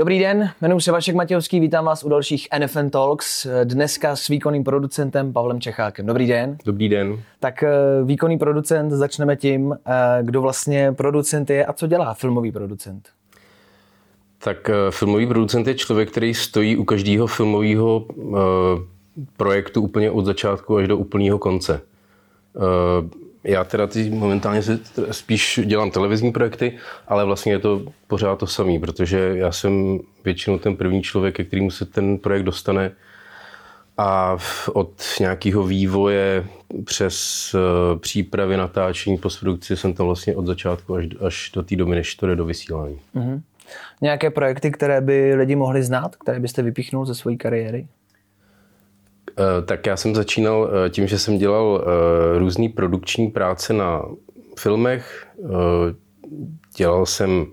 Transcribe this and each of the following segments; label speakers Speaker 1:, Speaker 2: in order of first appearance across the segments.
Speaker 1: Dobrý den, jmenuji se Vašek Matějovský, vítám vás u dalších NFN Talks, dneska s výkonným producentem Pavlem Čechákem. Dobrý den.
Speaker 2: Dobrý den.
Speaker 1: Tak eh, výkonný producent, začneme tím, eh, kdo vlastně producent je a co dělá filmový producent.
Speaker 2: Tak eh, filmový producent je člověk, který stojí u každého filmového projektu úplně od začátku až do úplného konce já teda ty momentálně si spíš dělám televizní projekty, ale vlastně je to pořád to samé, protože já jsem většinou ten první člověk, ke kterému se ten projekt dostane a od nějakého vývoje přes uh, přípravy, natáčení, postprodukci jsem tam vlastně od začátku až, až do té doby, než to jde do vysílání. Mm-hmm.
Speaker 1: Nějaké projekty, které by lidi mohli znát, které byste vypíchnul ze své kariéry?
Speaker 2: Eh, tak já jsem začínal eh, tím, že jsem dělal eh, různé produkční práce na filmech. Dělal jsem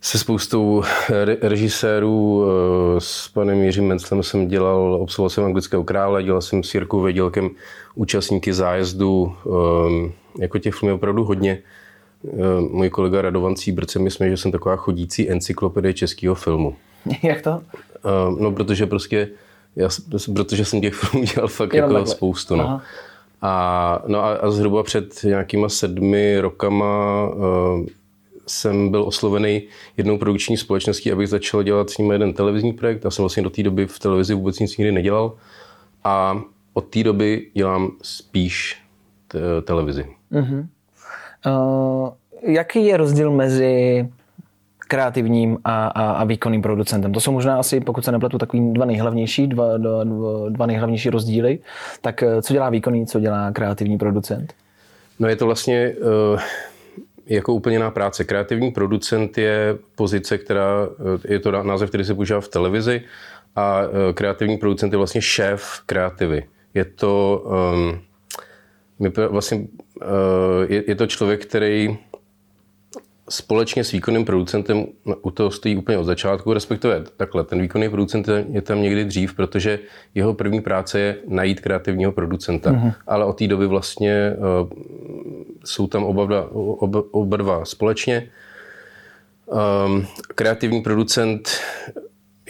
Speaker 2: se spoustou režisérů, s panem Jiřím Menclem jsem dělal, obsluhoval jsem anglického krále, dělal jsem s Jirkou Vědělkem účastníky zájezdu, jako těch filmů opravdu hodně. Můj kolega Radovan Cíbrce mi jsme, že jsem taková chodící encyklopedie českého filmu.
Speaker 1: Jak to?
Speaker 2: No, protože prostě já, protože jsem těch filmů dělal fakt Jenom jako takhle. spoustu. No. A, no a, a zhruba před nějakýma sedmi rokama uh, jsem byl oslovený jednou produkční společností, abych začal dělat s nimi jeden televizní projekt. Já jsem vlastně do té doby v televizi vůbec nic nikdy nedělal. A od té doby dělám spíš televizi. Uh-huh.
Speaker 1: Uh, jaký je rozdíl mezi kreativním a, a, a výkonným producentem. To jsou možná asi, pokud se nepletu, takový dva nejhlavnější, dva, dva, dva nejhlavnější rozdíly. Tak eh, co dělá výkonný, co dělá kreativní producent?
Speaker 2: No je to vlastně uh, jako úplně jiná práce. Kreativní producent je pozice, která, eh, je to název, který se používá v televizi a kreativní producent je vlastně šéf kreativy. Je to um, vlastně uh, je, je to člověk, který společně s výkonným producentem u toho stojí úplně od začátku, respektive takhle, ten výkonný producent je tam někdy dřív, protože jeho první práce je najít kreativního producenta, mm-hmm. ale od té doby vlastně uh, jsou tam oba dva, oba, oba dva společně. Um, kreativní producent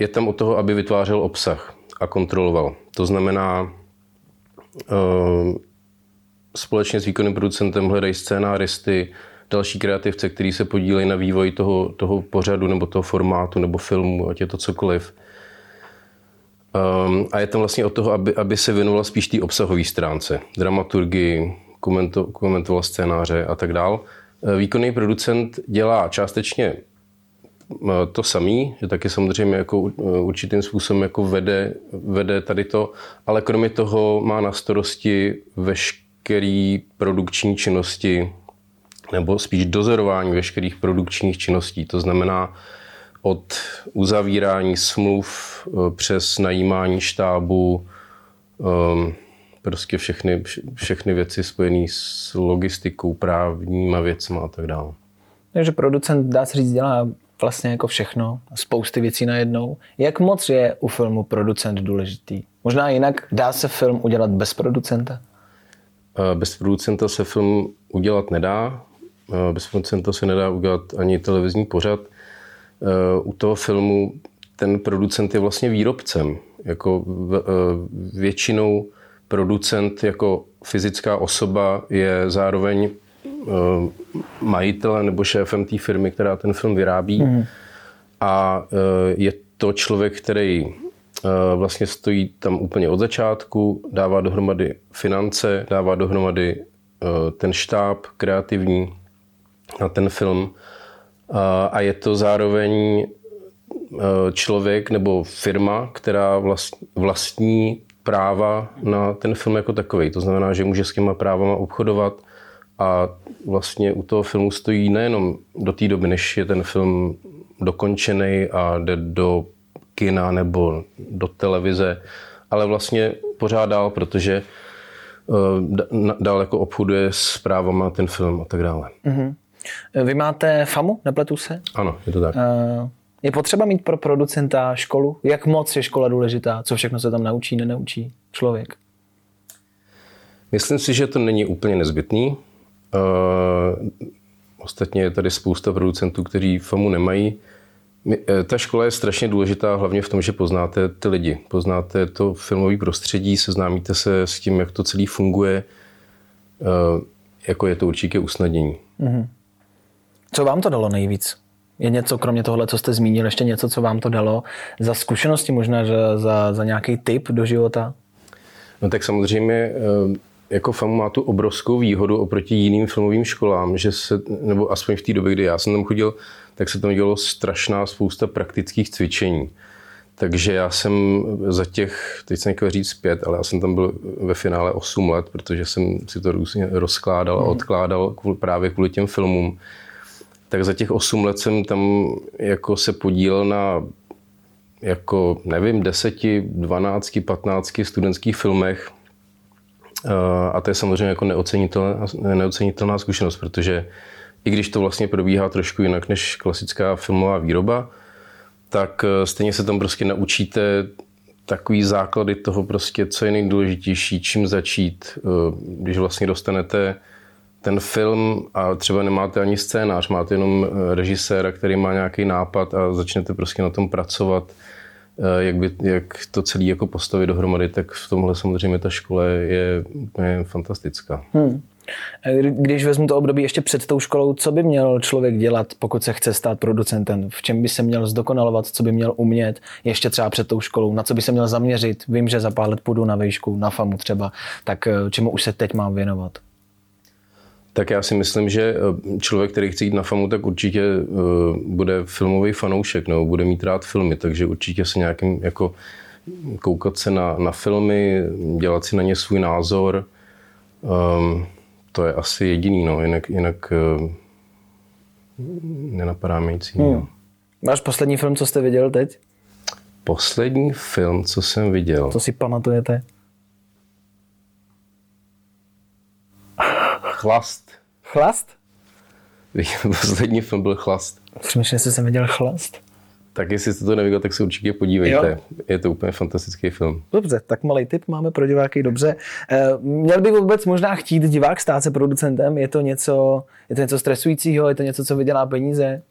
Speaker 2: je tam od toho, aby vytvářel obsah a kontroloval. To znamená, uh, společně s výkonným producentem hledají scénáristy, další kreativce, kteří se podílejí na vývoji toho, toho pořadu nebo toho formátu nebo filmu, ať je to cokoliv. Um, a je tam vlastně od toho, aby, aby se věnovala spíš té obsahové stránce, dramaturgii, komento, komentoval scénáře a tak dál. Eh, výkonný producent dělá částečně eh, to samý, že taky samozřejmě jako určitým způsobem jako vede, vede tady to, ale kromě toho má na starosti veškerý produkční činnosti nebo spíš dozorování veškerých produkčních činností. To znamená od uzavírání smluv eh, přes najímání štábu, ehm, prostě všechny, všechny věci spojené s logistikou, právníma věcmi a tak dále.
Speaker 1: Takže producent, dá se říct, dělá vlastně jako všechno, spousty věcí najednou. Jak moc je u filmu producent důležitý? Možná jinak, dá se film udělat bez producenta?
Speaker 2: Eh, bez producenta se film udělat nedá. Bez producenta se nedá udělat ani televizní pořad. Eh, u toho filmu ten producent je vlastně výrobcem. Jako eh, většinou producent jako fyzická osoba je zároveň majitelem nebo šéfem té firmy, která ten film vyrábí. Mm. A je to člověk, který vlastně stojí tam úplně od začátku, dává dohromady finance, dává dohromady ten štáb kreativní, na ten film. A je to zároveň e, člověk nebo firma, která vlastní práva na ten film jako takový. To znamená, že může s těma právama obchodovat a vlastně u toho filmu stojí nejenom do té doby, než je ten film dokončený a jde do kina nebo do televize, ale vlastně pořád dál, protože e, dál jako obchoduje s právama ten film a tak dále. Mm-hmm.
Speaker 1: Vy máte FAMu, nepletu se?
Speaker 2: Ano, je to tak. Eh,
Speaker 1: je potřeba mít pro producenta školu? Jak moc je škola důležitá? Co všechno se tam naučí, nenaučí člověk?
Speaker 2: Myslím si, že to není úplně nezbytný. Uh, ostatně je tady spousta producentů, kteří FAMu nemají. Eh, ta škola je strašně důležitá hlavně v tom, že poznáte ty lidi, poznáte to filmové prostředí, seznámíte se s tím, jak to celý funguje, eh, jako je to určitě usnadnění. Mm-hmm.
Speaker 1: Co vám to dalo nejvíc? Je něco, kromě tohle, co jste zmínil, ještě něco, co vám to dalo za zkušenosti, možná že za, za nějaký tip do života?
Speaker 2: No tak samozřejmě eh, jako FAMU má tu obrovskou výhodu oproti jiným filmovým školám, že se, nebo aspoň v té době, kdy já jsem tam chodil, tak se tam dělalo strašná spousta praktických cvičení. Takže já jsem za těch, teď jsem chtěl říct pět, ale já jsem tam byl ve finále 8 let, protože jsem si to různě rozkládal a mhm. odkládal kvůli, právě kvůli těm filmům. Tak za těch 8 let jsem tam jako se podílel na jako, nevím, 10, 12, 15 studentských filmech. A to je samozřejmě jako neocenitelná, neocenitelná zkušenost, protože i když to vlastně probíhá trošku jinak než klasická filmová výroba, tak eh, stejně se tam prostě naučíte takový základy toho prostě, co je nejdůležitější, čím začít, eh, když vlastně dostanete ten film a třeba nemáte ani scénář, máte jenom eh, režiséra, který má nějaký nápad a začnete prostě na tom pracovat, jak, by, jak to celé jako postavit dohromady, tak v tomhle samozřejmě ta škola je úplně fantastická. Hmm.
Speaker 1: Když vezmu to období ještě před tou školou, co by měl člověk dělat, pokud se chce stát producentem? V čem by se měl zdokonalovat, co by měl umět ještě třeba před tou školou? Na co by se měl zaměřit? Vím, že za pár let půjdu na výšku, na FAMu třeba, tak eh, čemu už se teď mám věnovat?
Speaker 2: Tak já si myslím, že eh, člověk, který chce jít na FAMu, tak určitě eh, bude filmový fanoušek, nebo bude mít rád filmy, takže určitě se nějakým jako koukat se na, na filmy, dělat si na ně svůj názor. Um, to je asi jediný, no, jinak, jinak uh, nenapadá mi nic jiného. Hmm.
Speaker 1: Máš poslední film, co jste viděl teď?
Speaker 2: Poslední film, co jsem viděl.
Speaker 1: Co si pamatujete?
Speaker 2: Chlast.
Speaker 1: Chlast?
Speaker 2: Poslední film byl Chlast.
Speaker 1: Přemýšlím, jestli jsem viděl Chlast.
Speaker 2: Tak jestli jste to neviděl, tak se určitě podívejte. Jo. Je to úplně fantastický film.
Speaker 1: Dobře, tak malý tip máme pro diváky, dobře. Eh, měl by vůbec možná chtít divák stát se producentem? Je to něco, je to něco stresujícího? Je to něco, co vydělá peníze?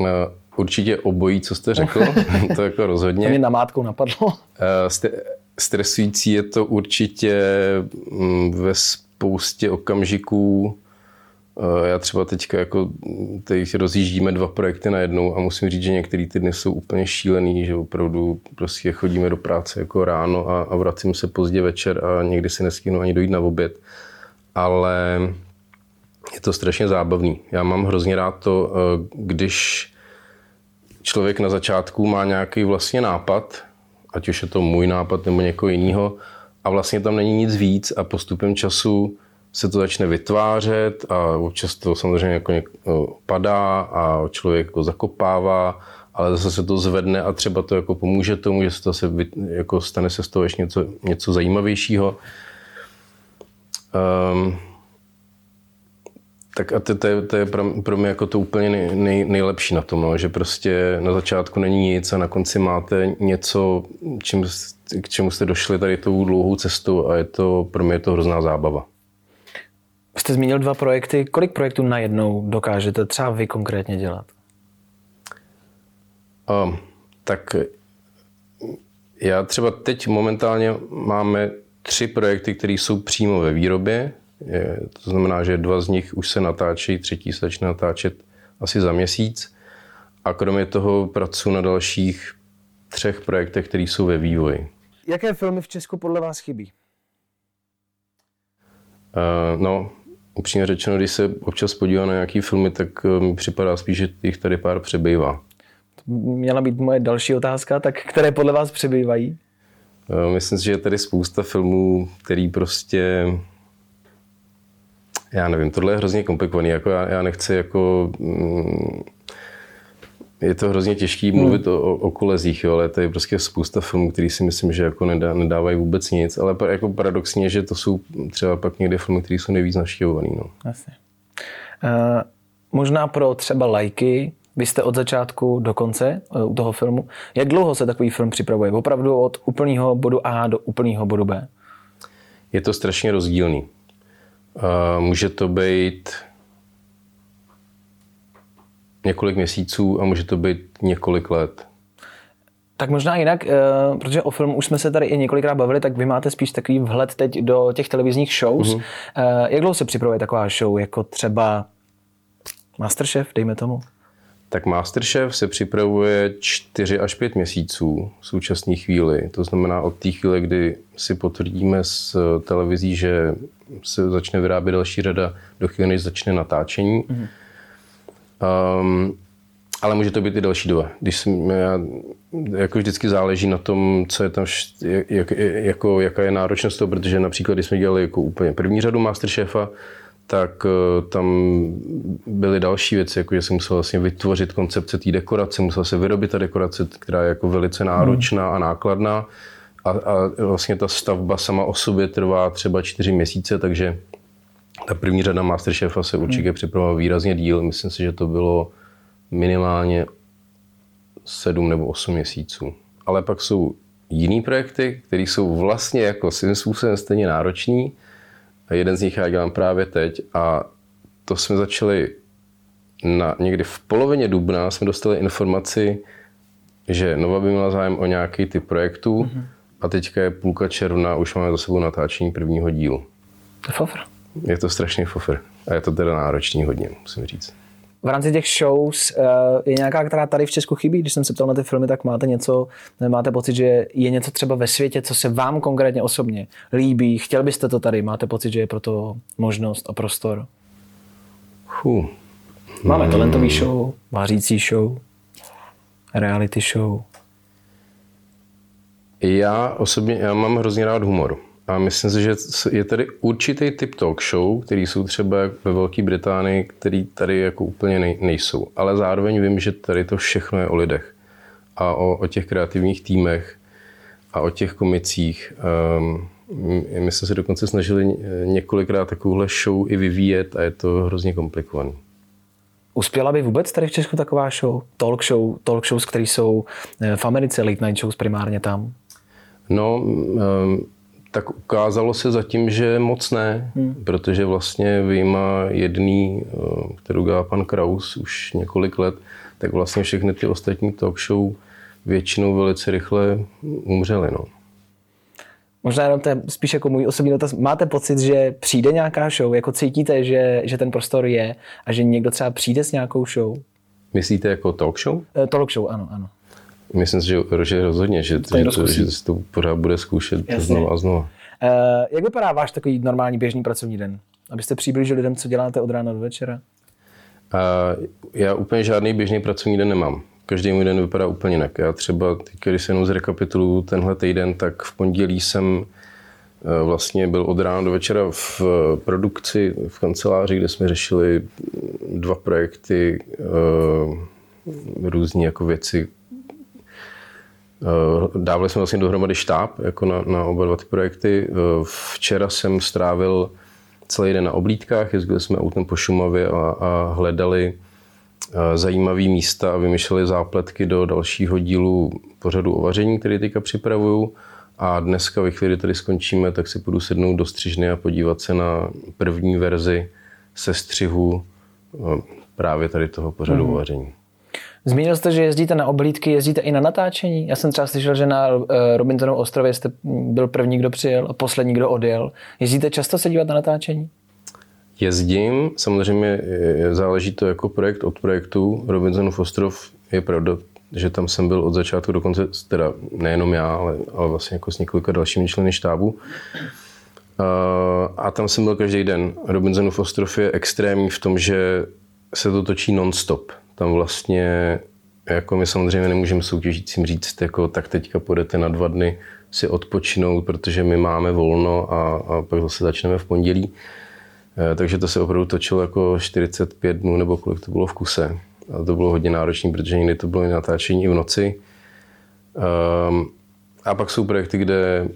Speaker 2: Uh, určitě obojí, co jste řekl. to jako rozhodně. To
Speaker 1: mě namátkou napadlo. Uh,
Speaker 2: stresující je to určitě mm, ve spoustě okamžiků, Eh, já třeba teďka jako teď rozjíždíme dva projekty najednou a musím říct, že některé ty dny jsou úplně šílený, že opravdu prostě chodíme do práce jako ráno a, a vracím se pozdě večer a někdy si nestihnu ani dojít na oběd. Ale je to strašně zábavný. Já mám hrozně rád to, eh, když člověk na začátku má nějaký vlastně nápad, ať už je to můj nápad nebo někoho jiného, a vlastně tam není nic víc a postupem času se to začne vytvářet a občas to samozřejmě jako padá a člověk jako zakopává, ale zase se to zvedne a třeba to jako pomůže tomu, že se to se, jako stane se z toho ještě něco, něco zajímavějšího. Um, tak a to, to, je, to je pro mě jako to úplně nej, nej, nejlepší na tom, no, že prostě na začátku není nic a na konci máte něco, čím, k čemu jste došli tady tou dlouhou cestu a je to, pro mě je to hrozná zábava.
Speaker 1: Jste zmínil dva projekty. Kolik projektů najednou dokážete třeba vy konkrétně dělat?
Speaker 2: Um, tak já třeba teď momentálně máme tři projekty, které jsou přímo ve výrobě. Je, to znamená, že dva z nich už se natáčí, třetí se začne natáčet asi za měsíc. A kromě toho pracuji na dalších třech projektech, které jsou ve vývoji.
Speaker 1: Jaké filmy v Česku podle vás chybí?
Speaker 2: Uh, no, upřímně řečeno, když se občas podívám na nějaký filmy, tak eh, mi připadá spíš, že jich tady pár přebývá.
Speaker 1: To měla být moje další otázka, tak které podle vás přebývají?
Speaker 2: Eh, myslím si, že je tady spousta filmů, který prostě já nevím, tohle je hrozně komplikovaný. Jako já, já nechci jako mm, je to hrozně těžký mluvit hmm. o, o kolezích, jo, ale to je prostě spousta filmů, který si myslím, že jako nedá, nedávají vůbec nic, ale jako paradoxně, že to jsou třeba pak někdy filmy, které jsou nejvíc navštěvované. No. Jasně.
Speaker 1: Uh, možná pro třeba lajky, vy jste od začátku do konce uh, u toho filmu. Jak dlouho se takový film připravuje? Opravdu od úplného bodu A do úplného bodu B?
Speaker 2: Je to strašně rozdílný. Uh, může to být několik měsíců a může to být několik let.
Speaker 1: Tak možná jinak, eh, protože o film už jsme se tady i několikrát bavili, tak vy máte spíš takový vhled teď do těch televizních shows. Mm-hmm. Jak dlouho se připravuje taková show, jako třeba Masterchef, dejme tomu?
Speaker 2: Tak Masterchef se připravuje 4 až 5 měsíců v současné chvíli. To znamená od té chvíle, kdy si potvrdíme s televizí, že se začne vyrábět další řada do chvíli, než začne natáčení. Mm-hmm. Um, ale může to být i další doba. Když jsme, já, jako vždycky záleží na tom, co je tam, jak, jako, jaká je náročnost toho, protože například, když jsme dělali jako úplně první řadu Masterchefa, tak eh, tam byly další věci, jako že jsem musel vlastně vytvořit koncepce té dekorace, musel se vyrobit ta dekorace, která je jako velice náročná a nákladná a, a vlastně ta stavba sama o sobě trvá třeba čtyři měsíce, takže ta první řada Masterchefa se určitě hmm. připravovala výrazně díl. Myslím si, že to bylo minimálně sedm nebo osm měsíců. Ale pak jsou jiný projekty, které jsou vlastně jako svým způsobem stejně náročný. Jeden z nich já dělám právě teď a to jsme začali na, někdy v polovině dubna jsme dostali informaci, že Nova by měla zájem o nějaký typ projektů mm-hmm. a teďka je půlka června, už máme za sebou natáčení prvního dílu.
Speaker 1: To je fofr.
Speaker 2: Je to strašný fofr. A je to teda náročný hodně, musím říct
Speaker 1: v rámci těch shows uh, je nějaká, která tady v Česku chybí? Když jsem se ptal na ty filmy, tak máte něco, máte pocit, že je něco třeba ve světě, co se vám konkrétně osobně líbí? Chtěl byste to tady? Máte pocit, že je pro to možnost a prostor?
Speaker 2: Huh.
Speaker 1: Máme hmm. talentový show, vářící show, reality show.
Speaker 2: Já osobně já mám hrozně rád humor. A myslím si, že je tady určitý typ talk show, který jsou třeba ve Velké Británii, který tady jako úplně nejsou. Ale zároveň vím, že tady to všechno je o lidech a o, o těch kreativních týmech a o těch komicích. Um, my jsme se dokonce snažili několikrát takovouhle show i vyvíjet a je to hrozně komplikovaný.
Speaker 1: Uspěla by vůbec tady v Česku taková show? Talk show, talk shows, které jsou eh, v Americe, late night shows primárně tam?
Speaker 2: No, um, tak ukázalo se zatím, že moc ne, hmm. protože vlastně vyjma jedný, eh, kterou dělá pan Kraus už několik let, tak vlastně všechny ty ostatní talk show většinou velice rychle umřely. No.
Speaker 1: Možná jenom to je spíš jako můj osobní dotaz. Máte pocit, že přijde nějaká show, jako cítíte, že, že ten prostor je a že někdo třeba přijde s nějakou show?
Speaker 2: Myslíte jako talk show?
Speaker 1: E, talk show, ano, ano.
Speaker 2: Myslím si, že, že rozhodně, že, to že, to, že se to pořád bude zkoušet Jasně. znovu a znovu. Uh,
Speaker 1: jak vypadá váš takový normální běžný pracovní den? Abyste přiblížili lidem, co děláte od rána do večera?
Speaker 2: Uh, já úplně žádný běžný pracovní den nemám. Každý můj den vypadá úplně jinak. Já třeba, když se jenom zrekapituluju tenhle týden, tak v pondělí jsem vlastně byl od rána do večera v produkci v kanceláři, kde jsme řešili dva projekty, různé jako věci, Eh, dávali jsme vlastně dohromady štáb jako na, na oba dva ty projekty. Eh, včera jsem strávil celý den na oblídkách, jezdili jsme autem po Šumavě a, a hledali eh, zajímavé místa a vymýšleli zápletky do dalšího dílu pořadu o vaření, který teďka připravuju. A dneska, ve chvíli, tady skončíme, tak si půjdu sednout do střižny a podívat se na první verzi se střihu právě tady toho pořadu mm. o vaření.
Speaker 1: Zmínil jste, že jezdíte na oblídky, jezdíte i na natáčení. Já jsem třeba slyšel, že na eh, Robinsonu ostrově jste byl první, kdo přijel a poslední, kdo odjel. Jezdíte často se dívat na natáčení?
Speaker 2: Jezdím, samozřejmě záleží to jako projekt od projektu. Robinsonův ostrov je pravda, že tam jsem byl od začátku do konce, teda nejenom já, ale, ale vlastně jako s několika dalšími členy štábu. A tam jsem byl každý den. Robinsonův ostrov je extrémní v tom, že se to točí non-stop tam vlastně jako my samozřejmě nemůžeme soutěžícím říct, jako tak teďka půjdete na dva dny si odpočinout, protože my máme volno a, a pak zase začneme v pondělí. E, takže to se opravdu točilo jako 45 dnů nebo kolik to bylo v kuse. A to bylo hodně náročné, protože někdy to bylo natáčení i v noci. Um, a pak jsou projekty, kde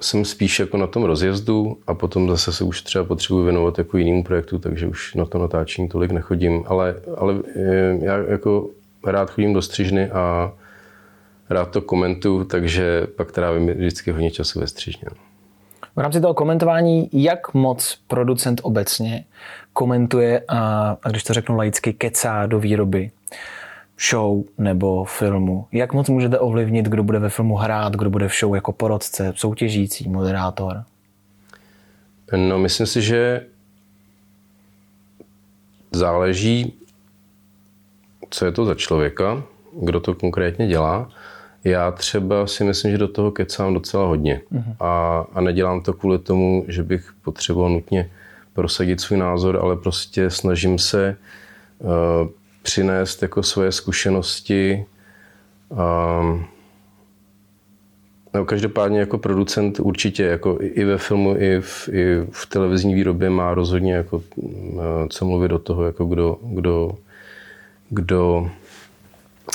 Speaker 2: jsem spíš jako na tom rozjezdu a potom zase se už třeba potřebuji věnovat jako jinému projektu, takže už na to natáčení tolik nechodím. Ale, ale eh, já jako rád chodím do střižny a rád to komentuju, takže pak trávím vždycky hodně času ve střižně.
Speaker 1: V rámci toho komentování, jak moc producent obecně komentuje a, a když to řeknu laicky, kecá do výroby show nebo filmu? Jak moc můžete ovlivnit, kdo bude ve filmu hrát, kdo bude v show jako porodce, soutěžící, moderátor?
Speaker 2: No, myslím si, že záleží, co je to za člověka, kdo to konkrétně dělá. Já třeba si myslím, že do toho kecám docela hodně. Uh-huh. A, a nedělám to kvůli tomu, že bych potřeboval nutně prosadit svůj názor, ale prostě snažím se uh, přinést jako svoje zkušenosti. Um, no, každopádně jako producent určitě jako i ve filmu, i v, i v televizní výrobě má rozhodně jako, uh, co mluvit do toho, jako kdo, kdo, kdo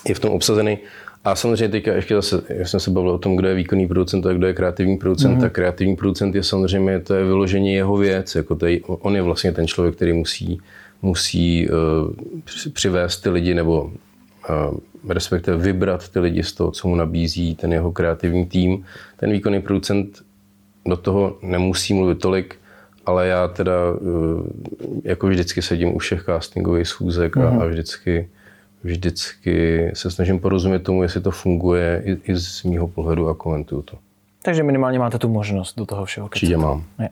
Speaker 2: je v tom obsazený. A samozřejmě teďka ještě zase, jak jsem se bavil o tom, kdo je výkonný producent a kdo je kreativní producent, mm-hmm. tak kreativní producent je samozřejmě, to je vyložení jeho věc, jako to je, on je vlastně ten člověk, který musí, musí uh, přivést ty lidi nebo uh, respektive vybrat ty lidi z toho, co mu nabízí ten jeho kreativní tým. Ten výkonný producent do toho nemusí mluvit tolik, ale já teda uh, jako vždycky sedím u všech castingových schůzek mm-hmm. a, a vždycky vždycky se snažím porozumět tomu, jestli to funguje i, i z mýho pohledu a komentuju to.
Speaker 1: Takže minimálně máte tu možnost do toho všeho.
Speaker 2: Určitě mám. Jo.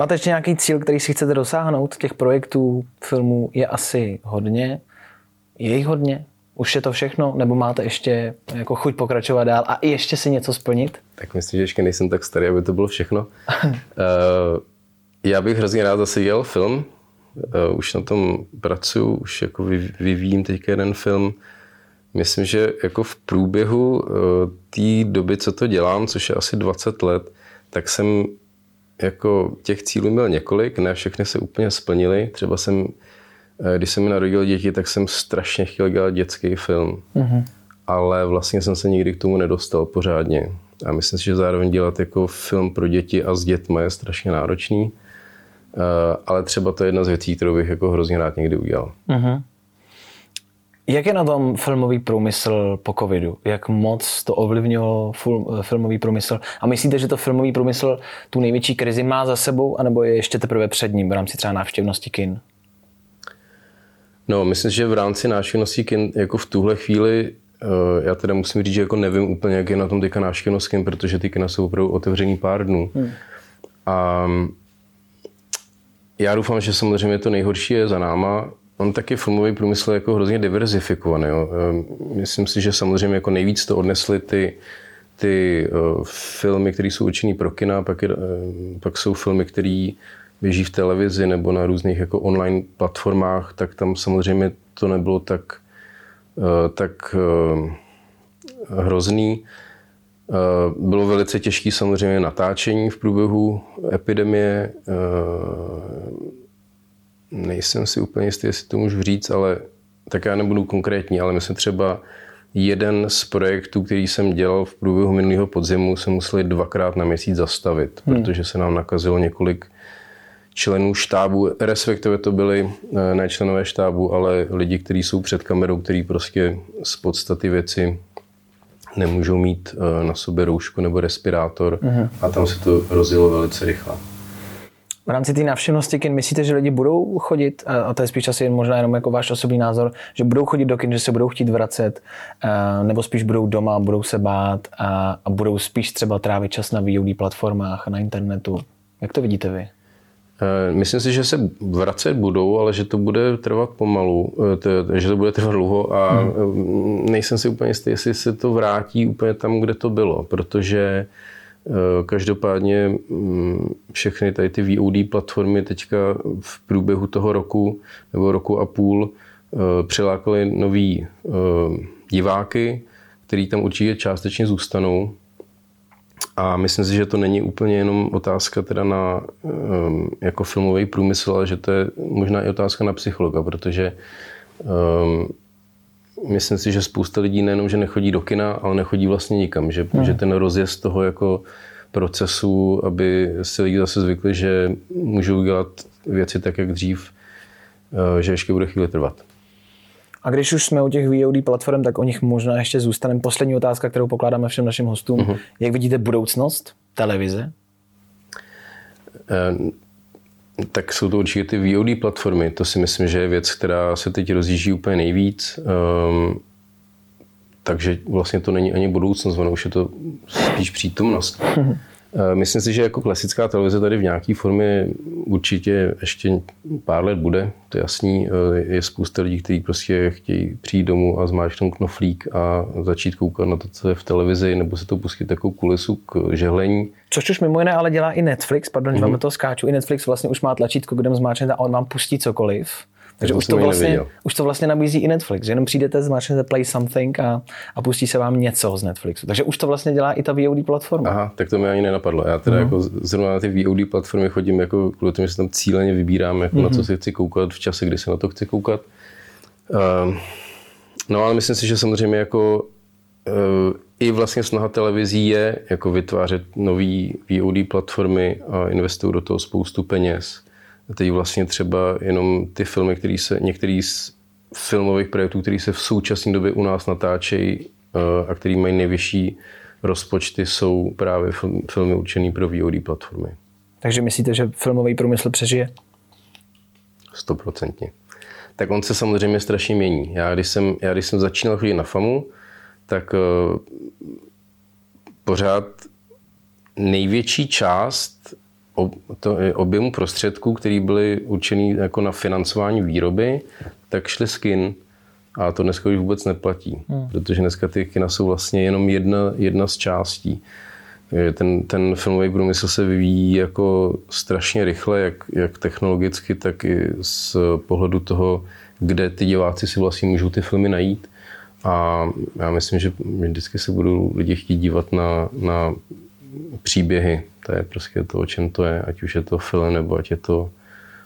Speaker 1: Máte ještě nějaký cíl, který si chcete dosáhnout? Těch projektů, filmů je asi hodně. Je jich hodně? Už je to všechno? Nebo máte ještě jako chuť pokračovat dál a ještě si něco splnit?
Speaker 2: Tak myslím, že ještě nejsem tak starý, aby to bylo všechno. uh, já bych hrozně rád zase dělal film, Uh, už na tom pracuji, už jako vyvíjím teď jeden film. Myslím, že jako v průběhu uh, té doby, co to dělám, což je asi 20 let, tak jsem jako těch cílů měl několik, ne všechny se úplně splnily. Třeba jsem, uh, když jsem mi narodil děti, tak jsem strašně chtěl dělat dětský film. Mm-hmm. Ale vlastně jsem se nikdy k tomu nedostal pořádně. A myslím si, že zároveň dělat jako film pro děti a s dětmi je strašně náročný. Eh, ale třeba to je jedna z věcí, kterou bych jako hrozně rád někdy udělal. Uh-huh.
Speaker 1: Jak je na tom filmový průmysl po covidu? Jak moc to ovlivnilo eh, filmový průmysl? A myslíte, že to filmový průmysl tu největší krizi má za sebou, anebo je ještě teprve před ním v rámci třeba návštěvnosti kin?
Speaker 2: No, myslím, že v rámci návštěvnosti kin jako v tuhle chvíli eh, já teda musím říct, že jako nevím úplně, jak je na tom teďka návštěvnost kin, protože ty kina jsou opravdu otevřený pár dnů. Hmm. A já doufám, že samozřejmě to nejhorší je za náma. On taky filmový průmysl je jako hrozně diverzifikovaný. Jo. Ehm, myslím si, že samozřejmě jako nejvíc to odnesly ty, ty uh, filmy, které jsou určené pro kina, pak, je, uh, pak jsou filmy, které běží v televizi nebo na různých jako online platformách, tak tam samozřejmě to nebylo tak, uh, tak uh, hrozný. Eh, bylo velice těžké samozřejmě natáčení v průběhu epidemie. Nejsem si úplně jistý, jestli to můžu říct, ale tak já nebudu konkrétní, ale myslím třeba jeden z projektů, který jsem dělal v průběhu minulého podzimu, se museli dvakrát na měsíc zastavit, hmm. protože se nám nakazilo několik členů štábu, respektive to byli eh, ne členové štábu, ale lidi, kteří jsou před kamerou, kteří prostě z podstaty věci nemůžou mít eh, na sobě roušku nebo respirátor uh-huh. a tam se to rozjelo velice rychle.
Speaker 1: V rámci té návštěvnosti kin myslíte, že lidi budou chodit, a to je spíš asi možná jenom jako váš osobní názor, že budou chodit do kin, že se budou chtít vracet, nebo spíš budou doma, budou se bát a, a budou spíš třeba trávit čas na VOD platformách, na internetu. Jak to vidíte vy?
Speaker 2: Eh, myslím si, že se vracet budou, ale že to bude trvat pomalu, eh, že to bude trvat dlouho a hmm. nejsem si úplně jistý, jestli se to vrátí úplně tam, kde to bylo, protože každopádně mm, všechny tady ty VOD platformy teďka v průběhu toho roku nebo roku a půl přilákaly nový diváky, který tam určitě částečně zůstanou, a myslím si, že to není úplně jenom otázka teda na jako filmový průmysl, ale že to je možná i otázka na psychologa, protože myslím si, že spousta lidí nejenom, že nechodí do kina, ale nechodí vlastně nikam, že, hmm. že ten rozjezd toho jako procesu, aby si lidi zase zvykli, že můžou dělat věci tak, jak dřív, uh, že ještě bude chvíli trvat.
Speaker 1: A když už jsme u těch VOD platform, tak o nich možná ještě zůstaneme. Poslední otázka, kterou pokládáme všem našim hostům. Uh-huh. Jak vidíte budoucnost televize?
Speaker 2: Tak jsou to určitě ty VOD platformy. To si myslím, že je věc, která se teď rozjíždí úplně nejvíc. Um, takže vlastně to není ani budoucnost, ono už je to spíš přítomnost. Eh, myslím si, že jako klasická televize tady v nějaké formě určitě ještě pár let bude, to je jasný. Eh, je spousta lidí, kteří prostě chtějí přijít domů a zmáčknout knoflík a začít koukat na to, co je v televizi, nebo se to pustit takovou kulisu k žehlení.
Speaker 1: Což už mimo jiné ale dělá i Netflix, pardon, mm-hmm. vám to skáču. I Netflix vlastně už má tlačítko, kde zmáčknete a on vám pustí cokoliv. Takže už to, vlastně, už to vlastně nabízí i Netflix. Jenom přijdete, zmáčknete play something a, a pustí se vám něco z Netflixu. Takže už to vlastně dělá i ta VOD platforma.
Speaker 2: Aha, tak to mi ani nenapadlo. Já teda mm-hmm. jako zrovna na ty VOD platformy chodím jako kvůli tomu, že se tam cíleně vybírám, jako mm-hmm. na co mhm. si chci koukat v čase, kdy se na to chci koukat. Uh, no ale myslím si, že samozřejmě jako uh, i vlastně snaha televizí je jako vytvářet nové VOD platformy a investují do toho spoustu peněz teď vlastně třeba jenom ty filmy, které se, některý z filmových projektů, které se v současné době u nás natáčejí eh, a který mají nejvyšší rozpočty, jsou právě filmy určené pro VOD platformy.
Speaker 1: Takže myslíte, že filmový průmysl přežije?
Speaker 2: Stoprocentně. Tak on se samozřejmě strašně mění. Já když jsem, já, když jsem začínal chodit na FAMu, tak uh, pořád největší část to objemu prostředků, které byly určený jako na financování výroby, tak šly z kin. A to dneska už vůbec neplatí, hmm. protože dneska ty kina jsou vlastně jenom jedna, jedna z částí. Ten, ten filmový průmysl se vyvíjí jako strašně rychle, jak, jak technologicky, tak i z pohledu toho, kde ty diváci si vlastně můžou ty filmy najít. A já myslím, že vždycky se budou lidi chtít dívat na, na příběhy. To je prostě to, o čem to je, ať už je to film, nebo ať je to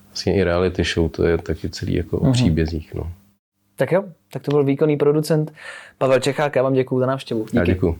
Speaker 2: vlastně i reality show, to je taky celý jako o příbězích. No.
Speaker 1: Tak jo, tak to byl výkonný producent Pavel Čechák, já vám děkuji za návštěvu.
Speaker 2: Díky. Já děkuji.